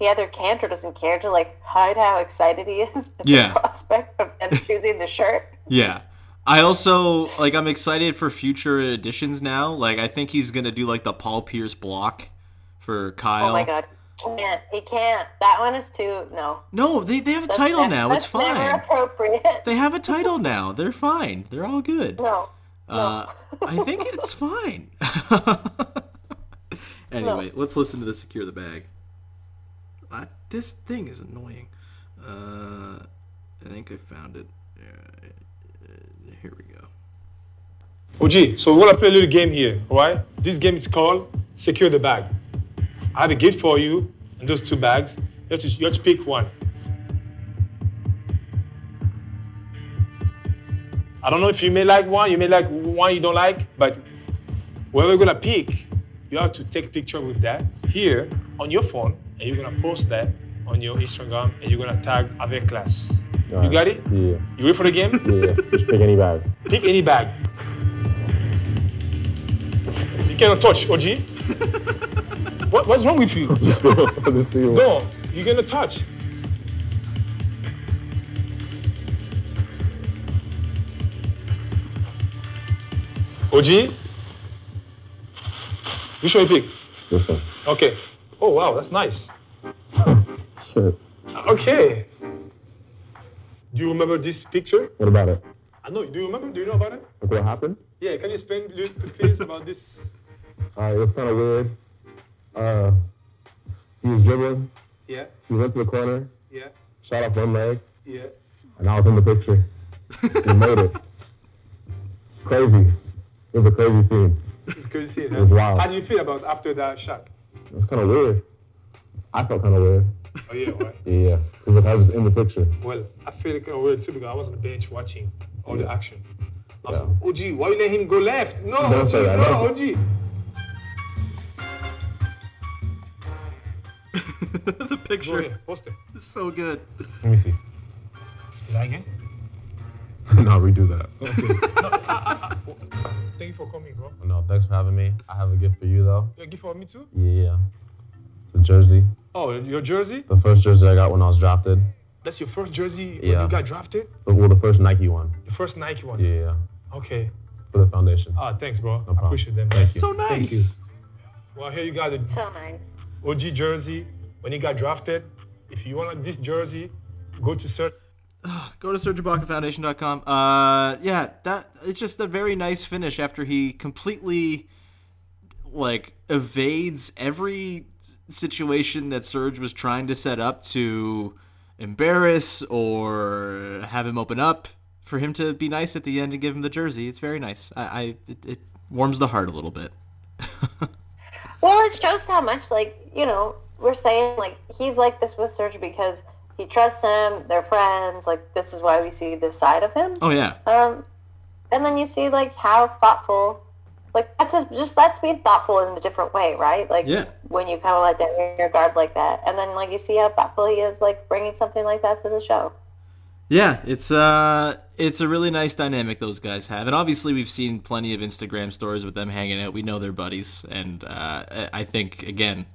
[SPEAKER 4] either can't or doesn't care to like hide how excited he is at
[SPEAKER 3] Yeah.
[SPEAKER 4] the prospect of them choosing the shirt.
[SPEAKER 3] Yeah. I also like I'm excited for future editions now. Like I think he's gonna do like the Paul Pierce block for Kyle.
[SPEAKER 4] Oh my god. Can't. He can't. That one is too no.
[SPEAKER 3] No, they, they have a
[SPEAKER 4] That's
[SPEAKER 3] title
[SPEAKER 4] nev-
[SPEAKER 3] now. It's
[SPEAKER 4] that's Never
[SPEAKER 3] fine.
[SPEAKER 4] appropriate.
[SPEAKER 3] They have a title now. They're fine. They're all good.
[SPEAKER 4] no.
[SPEAKER 3] Uh, I think it's fine. anyway, let's listen to the secure the bag. This thing is annoying. Uh, I think I found it. Uh, here we go.
[SPEAKER 2] OG, so we're gonna play a little game here, alright? This game is called Secure the Bag. I have a gift for you and those two bags. You have to, you have to pick one. I don't know if you may like one, you may like one you don't like, but whoever you're gonna pick, you have to take a picture with that here on your phone, and you're gonna post that on your Instagram, and you're gonna tag Avec Classe. You got it?
[SPEAKER 1] Yeah.
[SPEAKER 2] You ready for the game?
[SPEAKER 1] Yeah. Just pick any bag.
[SPEAKER 2] Pick any bag. You cannot touch, OG. what, what's wrong with you?
[SPEAKER 1] Just see what-
[SPEAKER 2] No, you're gonna touch. OG? Which one you pick?
[SPEAKER 1] This one.
[SPEAKER 2] Okay. Oh wow, that's nice.
[SPEAKER 1] Shit.
[SPEAKER 2] Okay. Do you remember this picture?
[SPEAKER 1] What about it?
[SPEAKER 2] I know. Do you remember? Do you know about it?
[SPEAKER 1] Look what happened?
[SPEAKER 2] Yeah. Can you explain, a little bit, please, about this?
[SPEAKER 1] Uh, it was kind of weird. Uh, he was dribbling.
[SPEAKER 2] Yeah.
[SPEAKER 1] He went to the corner,
[SPEAKER 2] Yeah.
[SPEAKER 1] shot off one leg,
[SPEAKER 2] Yeah.
[SPEAKER 1] and I was in the picture. he made it. Crazy. It was a crazy scene.
[SPEAKER 2] To see it.
[SPEAKER 1] It was wild.
[SPEAKER 2] How do you feel about after that shot?
[SPEAKER 1] It was kind of weird. I felt kind of weird.
[SPEAKER 2] Oh yeah, right.
[SPEAKER 1] Yeah. Because I was in the picture.
[SPEAKER 2] Well, I feel kind of weird too because I was on the bench watching all the action. I was
[SPEAKER 1] Yeah.
[SPEAKER 2] like, OG, why you let him go left? No,
[SPEAKER 1] Don't
[SPEAKER 2] OG,
[SPEAKER 1] say that,
[SPEAKER 2] no,
[SPEAKER 1] don't.
[SPEAKER 2] OG.
[SPEAKER 3] the
[SPEAKER 2] Go
[SPEAKER 3] picture
[SPEAKER 2] ahead, post it.
[SPEAKER 3] is so good.
[SPEAKER 1] Let me see.
[SPEAKER 2] You like it?
[SPEAKER 1] no, redo that. Okay.
[SPEAKER 2] Thank you for coming, bro.
[SPEAKER 1] no, thanks for having me. I have a gift for you, though.
[SPEAKER 2] You a gift for me too?
[SPEAKER 1] Yeah. It's a jersey.
[SPEAKER 2] Oh, your jersey?
[SPEAKER 1] The first jersey I got when I was drafted.
[SPEAKER 2] That's your first jersey when
[SPEAKER 1] Yeah.
[SPEAKER 2] you got drafted?
[SPEAKER 1] Well, the first Nike one.
[SPEAKER 2] The first Nike one?
[SPEAKER 1] Yeah.
[SPEAKER 2] Okay.
[SPEAKER 1] For the foundation.
[SPEAKER 2] Ah, thanks, bro. I
[SPEAKER 1] problem.
[SPEAKER 2] appreciate them.
[SPEAKER 1] Thank you.
[SPEAKER 3] So
[SPEAKER 2] Thank
[SPEAKER 3] You.
[SPEAKER 2] Well, here you got the
[SPEAKER 4] So nice.
[SPEAKER 2] OG jersey when he got drafted. If you want this jersey, go to search.
[SPEAKER 3] Go to SergeIbakaFoundation.com. Uh, yeah, that it's just a very nice finish after he completely like evades every situation that Serge was trying to set up to embarrass or have him open up for him to be nice at the end and give him the jersey. It's very nice. I, I it, it warms the heart a little bit.
[SPEAKER 4] Well, it shows how much, like, you know, we're saying, like, he's like this with Serge because he trusts him, they're friends, like, this is why we see this side of him.
[SPEAKER 3] Oh yeah.
[SPEAKER 4] Um, and then you see, like, how thoughtful, like, that's just, just that's being thoughtful in a different way, right? Like,
[SPEAKER 3] Yeah.
[SPEAKER 4] when you kind of let down your guard like that. And then, like, you see how thoughtful he is, like, bringing something like that to the show.
[SPEAKER 3] Yeah, it's uh it's a really nice dynamic those guys have. And obviously we've seen plenty of Instagram stories with them hanging out. We know they're buddies and uh I- I think again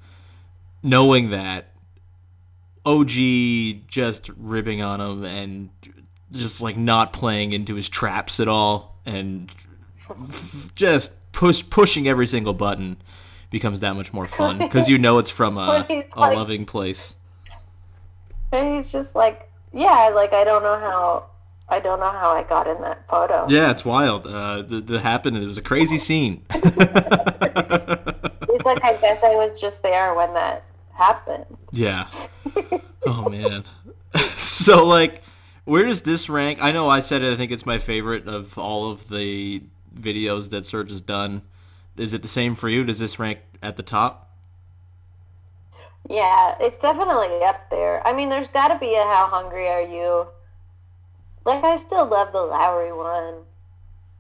[SPEAKER 3] knowing that OG just ribbing on him and just like not playing into his traps at all and just push pushing every single button becomes that much more fun because you know it's from a, a
[SPEAKER 4] like-
[SPEAKER 3] loving place.
[SPEAKER 4] And he's just like, yeah, like, I don't know how, I don't know how I got in that photo.
[SPEAKER 3] Yeah, it's wild. Uh, the, the happened. It was a crazy scene.
[SPEAKER 4] He's like, I guess I was just there when that happened.
[SPEAKER 3] yeah. Oh man. so like, where does this rank? I know I said it. I think it's my favorite of all of the videos that Serge has done. Is it the same for you? Does this rank at the top?
[SPEAKER 4] Yeah, it's definitely up there. I mean, there's got to be a How Hungry Are You? Like, I still love the Lowry one.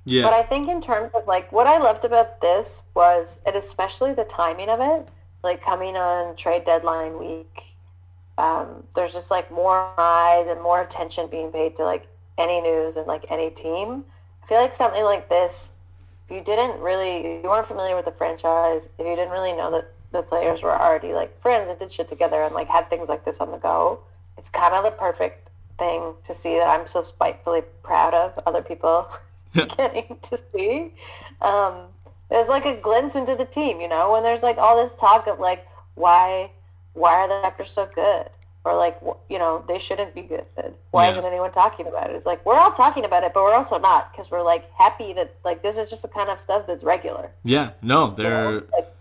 [SPEAKER 3] Yeah.
[SPEAKER 4] But I think in terms of, like, what I loved about this was, and especially the timing of it, like, coming on trade deadline week, um, there's just, like, more eyes and more attention being paid to, like, any news and, like, any team. I feel like something like this, if you didn't really, if you weren't familiar with the franchise, if you didn't really know that the players were already like friends and did shit together and like had things like this on the go. It's kind of the perfect thing to see that I'm so spitefully proud of other people getting to see. Um, there's like a glimpse into the team, you know, when there's like all this talk of like why why are the Raptors so good? Or like you know they shouldn't be good. Why
[SPEAKER 3] Yeah.
[SPEAKER 4] isn't anyone talking about it? It's like we're all talking about it, but we're also not because we're like happy that like this is just the kind of stuff that's regular.
[SPEAKER 3] Yeah, no, they're
[SPEAKER 4] know? Like,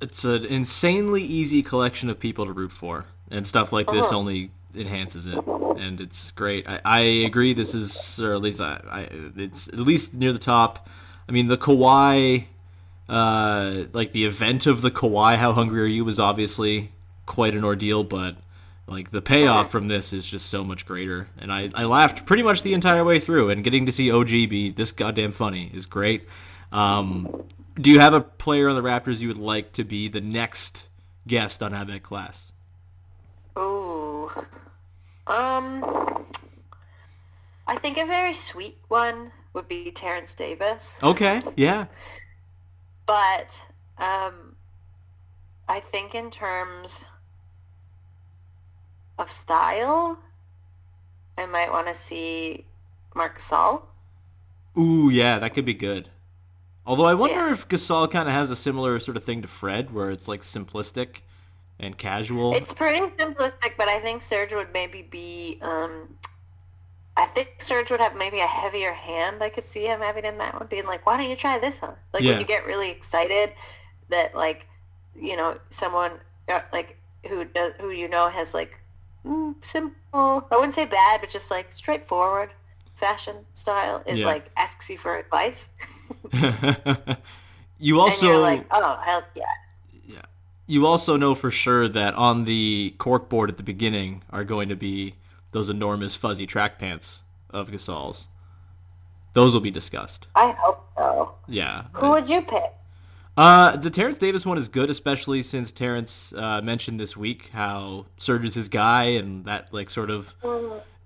[SPEAKER 3] it's an insanely easy collection of people to root for, and stuff like this uh-huh. only enhances it, and it's great. I, I agree. This is, or at least I, I, it's at least near the top. I mean, the Kawhi, uh, like the event of the Kawhi, how hungry are you was obviously quite an ordeal, but like the payoff from this is just so much greater. And I, I laughed pretty much the entire way through, and getting to see OG be this goddamn funny is great. Um, do you have a player on the Raptors you would like to be the next guest on Avec Classe?
[SPEAKER 4] Ooh. Um, I think a very sweet one would be Terrence Davis,
[SPEAKER 3] Okay, yeah.
[SPEAKER 4] but um, I think in terms of style, I might want to see Marc Gasol.
[SPEAKER 3] Ooh, yeah, that could be good. Although I wonder
[SPEAKER 4] Yeah.
[SPEAKER 3] if Gasol kind of has a similar sort of thing to Fred, where it's like simplistic and casual.
[SPEAKER 4] It's pretty simplistic, but I think Serge would maybe be. Um, I think Serge would have maybe a heavier hand. I could see him having in that one, being like, "Why don't you try this one?" Like
[SPEAKER 3] Yeah.
[SPEAKER 4] when you get really excited that, like, you know, someone uh, like who does who you know has like mm, simple. I wouldn't say bad, but just like straightforward fashion style is
[SPEAKER 3] Yeah.
[SPEAKER 4] like asks you for advice,
[SPEAKER 3] you also
[SPEAKER 4] like, "Oh, hell yeah."
[SPEAKER 3] you also know for sure that on the cork board at the beginning are going to be those enormous fuzzy track pants of Gasol's. Those will be discussed.
[SPEAKER 4] I hope so.
[SPEAKER 3] Yeah.
[SPEAKER 4] Who would you pick?
[SPEAKER 3] Uh, the Terrence Davis one is good, especially since Terrence uh, mentioned this week how Serge is his guy and that like sort of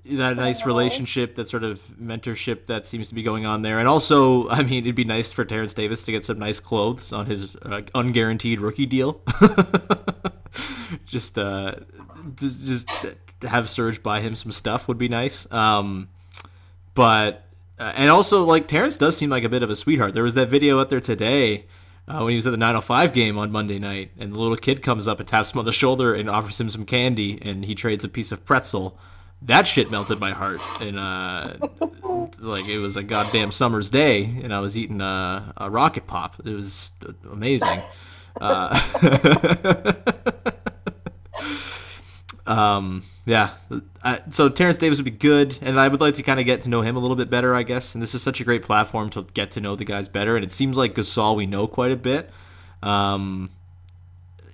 [SPEAKER 3] that nice relationship, that sort of mentorship that seems to be going on there. And also, I mean, it'd be nice for Terrence Davis to get some nice clothes on his uh, unguaranteed rookie deal. just uh, just, have Serge buy him some stuff would be nice. Um, but uh, and also like Terrence does seem like a bit of a sweetheart. There was that video out there today uh, when he was at the 905 game on Monday night, and the little kid comes up and taps him on the shoulder and offers him some candy, and he trades a piece of pretzel. That shit melted my heart, and uh, like it was a goddamn summer's day, and I was eating uh, a rocket pop. It was amazing. Um, yeah. Uh, so Terrence Davis would be good, and I would like to kind of get to know him a little bit better, I guess. And this is such a great platform to get to know the guys better. And it seems like Gasol we know quite a bit. Um,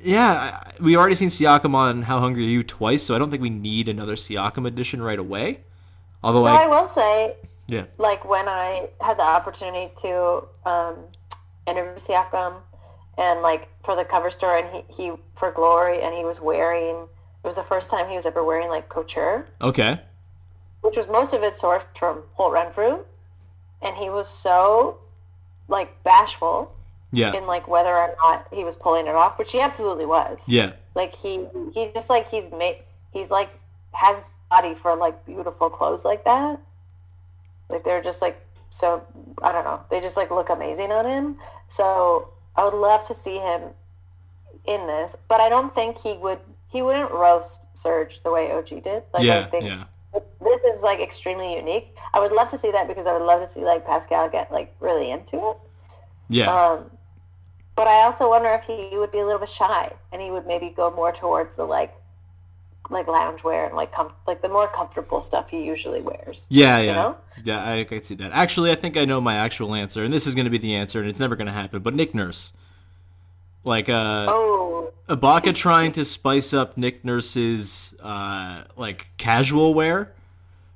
[SPEAKER 3] yeah, we already seen Siakam on How Hungry Are You twice, so I don't think we need another Siakam edition right away. Although
[SPEAKER 4] Well, I
[SPEAKER 3] I,
[SPEAKER 4] will say,
[SPEAKER 3] yeah,
[SPEAKER 4] like when I had the opportunity to um, interview Siakam, and like for the cover story, and he, he for Glory, and he was wearing. It was the first time he was ever wearing like couture,
[SPEAKER 3] okay,
[SPEAKER 4] which was most of it sourced from Holt Renfrew, and he was so like bashful
[SPEAKER 3] yeah,
[SPEAKER 4] in like whether or not he was pulling it off, which he absolutely was.
[SPEAKER 3] yeah,
[SPEAKER 4] Like he he just like he's made he's like has body for like beautiful clothes like that. Like they're just like so I don't know. They just like look amazing on him. So I would love to see him in this, but I don't think he would he wouldn't roast Serge the way OG did. Like
[SPEAKER 3] yeah,
[SPEAKER 4] I think
[SPEAKER 3] yeah,
[SPEAKER 4] this is like extremely unique. I would love to see that because I would love to see like Pascal get like really into it.
[SPEAKER 3] yeah.
[SPEAKER 4] Um, but I also wonder if he would be a little bit shy and he would maybe go more towards the like, like loungewear and like com- like the more comfortable stuff he usually wears.
[SPEAKER 3] Yeah, yeah,
[SPEAKER 4] know?
[SPEAKER 3] yeah. I can see that. Actually, I think I know my actual answer, and this is going to be the answer, and it's never going to happen. But Nick Nurse, like, uh,
[SPEAKER 4] Oh,
[SPEAKER 3] Ibaka trying to spice up Nick Nurse's uh, like casual wear,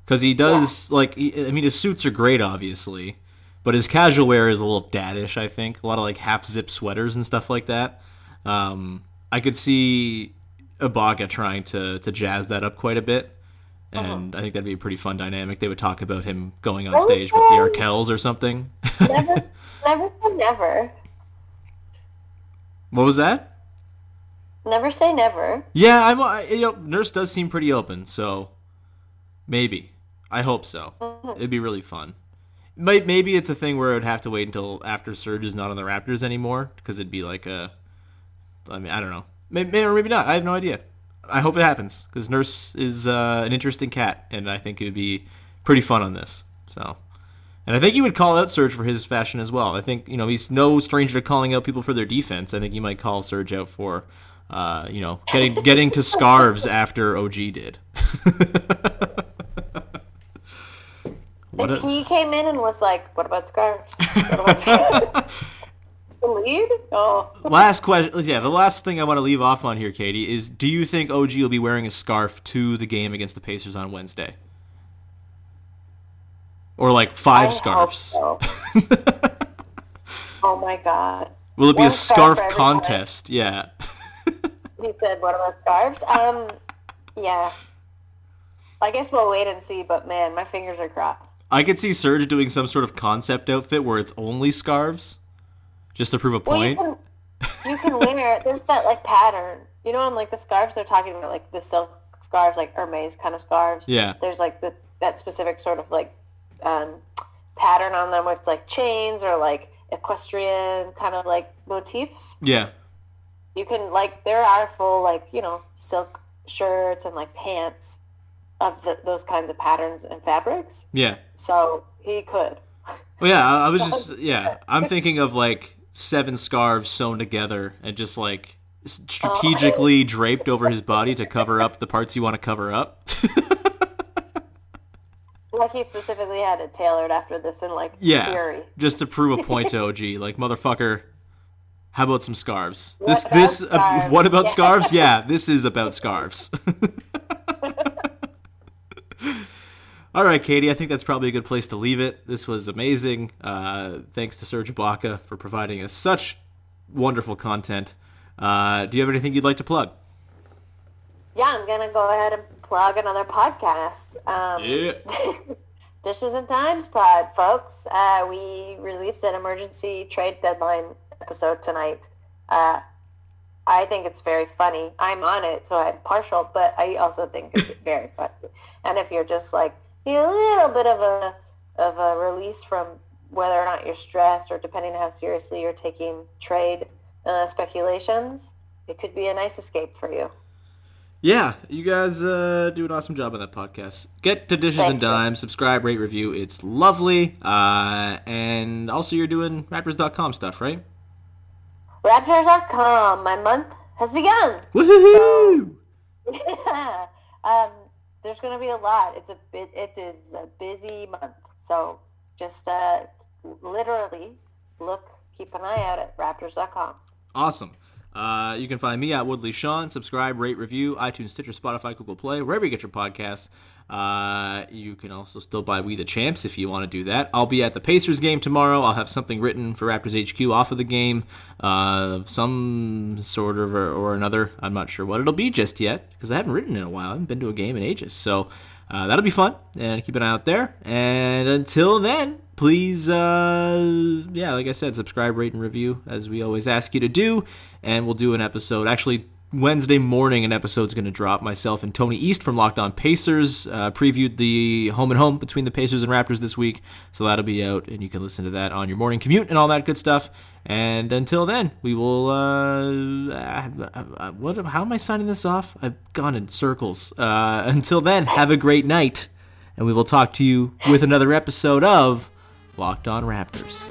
[SPEAKER 3] because he does like he, I mean his suits are great, obviously, but his casual wear is a little daddish. I think a lot of like half zip sweaters and stuff like that. Um, I could see Ibaka trying to to jazz that up quite a bit. And I think that'd be a pretty fun dynamic. They would talk about him going on stage with the Arkells or something.
[SPEAKER 4] never, never, say never.
[SPEAKER 3] What was that?
[SPEAKER 4] Never say never.
[SPEAKER 3] Yeah, I'm. I, you know, Nurse does seem pretty open, so maybe. I hope so. It'd be really fun. Might maybe it's a thing where it would have to wait until after Serge is not on the Raptors anymore because it'd be like a. I mean, I don't know. Maybe, or maybe not. I have no idea. I hope it happens because Nurse is uh, an interesting cat, and I think it would be pretty fun on this. So, and I think you would call out Serge for his fashion as well. I think you know he's no stranger to calling out people for their defense. I think you might call Serge out for, uh, you know, getting getting to scarves after OG did. what
[SPEAKER 4] if
[SPEAKER 3] a,
[SPEAKER 4] he came in and was like, "What about scarves? What about scarves?" the lead? Oh,
[SPEAKER 3] last question. Yeah, the last thing I want to leave off on here, Katie, is: Do you think OG will be wearing a scarf to the game against the Pacers on Wednesday? Or like five
[SPEAKER 4] I
[SPEAKER 3] scarves?
[SPEAKER 4] so. oh my god.
[SPEAKER 3] Will it be
[SPEAKER 4] One
[SPEAKER 3] a
[SPEAKER 4] scarf
[SPEAKER 3] scarf contest? Yeah.
[SPEAKER 4] He said, "What about scarves?" Um, yeah. I guess we'll wait and see. But man, my fingers are crossed.
[SPEAKER 3] I could see Serge doing some sort of concept outfit where it's only scarves, just to prove a
[SPEAKER 4] Well, you can you can wear. There's that like pattern. You know, on like the scarves they're talking about, like the silk scarves, like Hermes kind of scarves.
[SPEAKER 3] Yeah.
[SPEAKER 4] There's like the that specific sort of like um, pattern on them, where it's like chains or like equestrian kind of like motifs.
[SPEAKER 3] Yeah.
[SPEAKER 4] You can like there are full like you know silk shirts and like pants of the, those kinds of patterns and fabrics.
[SPEAKER 3] Yeah.
[SPEAKER 4] So he could.
[SPEAKER 3] Well, yeah, I, I was just yeah. I'm thinking of like seven scarves sewn together and just like s- strategically draped over his body to cover up the parts you want to cover up.
[SPEAKER 4] Like he specifically had it tailored after this in like
[SPEAKER 3] yeah,
[SPEAKER 4] fury.
[SPEAKER 3] just to prove a point to OG. Like motherfucker, how about some scarves?
[SPEAKER 4] What
[SPEAKER 3] this
[SPEAKER 4] about
[SPEAKER 3] this uh, what about
[SPEAKER 4] Yeah.
[SPEAKER 3] scarves? Yeah, this is about scarves. All right, Katie, I think that's probably a good place to leave it. This was amazing. Uh, thanks to Serge Ibaka for providing us such wonderful content. Uh, do you have anything you'd like to plug?
[SPEAKER 4] Yeah, I'm gonna go ahead and plug another podcast. Um, Dishes and Dimes Pod, folks. Uh, we released an emergency trade deadline episode tonight. Uh, I think it's very funny. I'm on it, so I'm partial, but I also think it's very funny. And if you're just like you know, a little bit of a of a release from whether or not you're stressed, or depending on how seriously you're taking trade uh, speculations, it could be a nice escape for you.
[SPEAKER 3] Yeah, you guys uh, do an awesome job on that podcast. Get to Dishes
[SPEAKER 4] Thank
[SPEAKER 3] and. Dimes, subscribe, rate, review. It's lovely. Uh, and also, you're doing Raptors.com stuff, right?
[SPEAKER 4] Raptors.com. My month has begun.
[SPEAKER 3] Woohoo!
[SPEAKER 4] Yeah. Um, there's going to be a lot. It's a bit. It is a busy month. So just uh, literally look, keep an eye out at Raptors.com.
[SPEAKER 3] Awesome. Uh, you can find me at Woodley Sean. Subscribe, rate, review, iTunes, Stitcher, Spotify, Google Play, wherever you get your podcasts. Uh, you can also still buy We the Champs if you want to do that. I'll be at the Pacers game tomorrow. I'll have something written for Raptors HQ off of the game, uh, some sort of or, or another. I'm not sure what it'll be just yet because I haven't written in a while. I haven't been to a game in ages, so uh, that'll be fun. And keep an eye out there. And until then, please, uh, yeah, like I said, subscribe, rate, and review as we always ask you to do. And we'll do an episode. Actually, Wednesday morning, an episode's going to drop. Myself and Tony East from Locked On Pacers uh, previewed the home and home between the Pacers and Raptors this week, so that'll be out, and you can listen to that on your morning commute and all that good stuff. And until then, we will. Uh, uh, what? How am I signing this off? I've gone in circles. Uh, until then, have a great night, and we will talk to you with another episode of Locked On Raptors.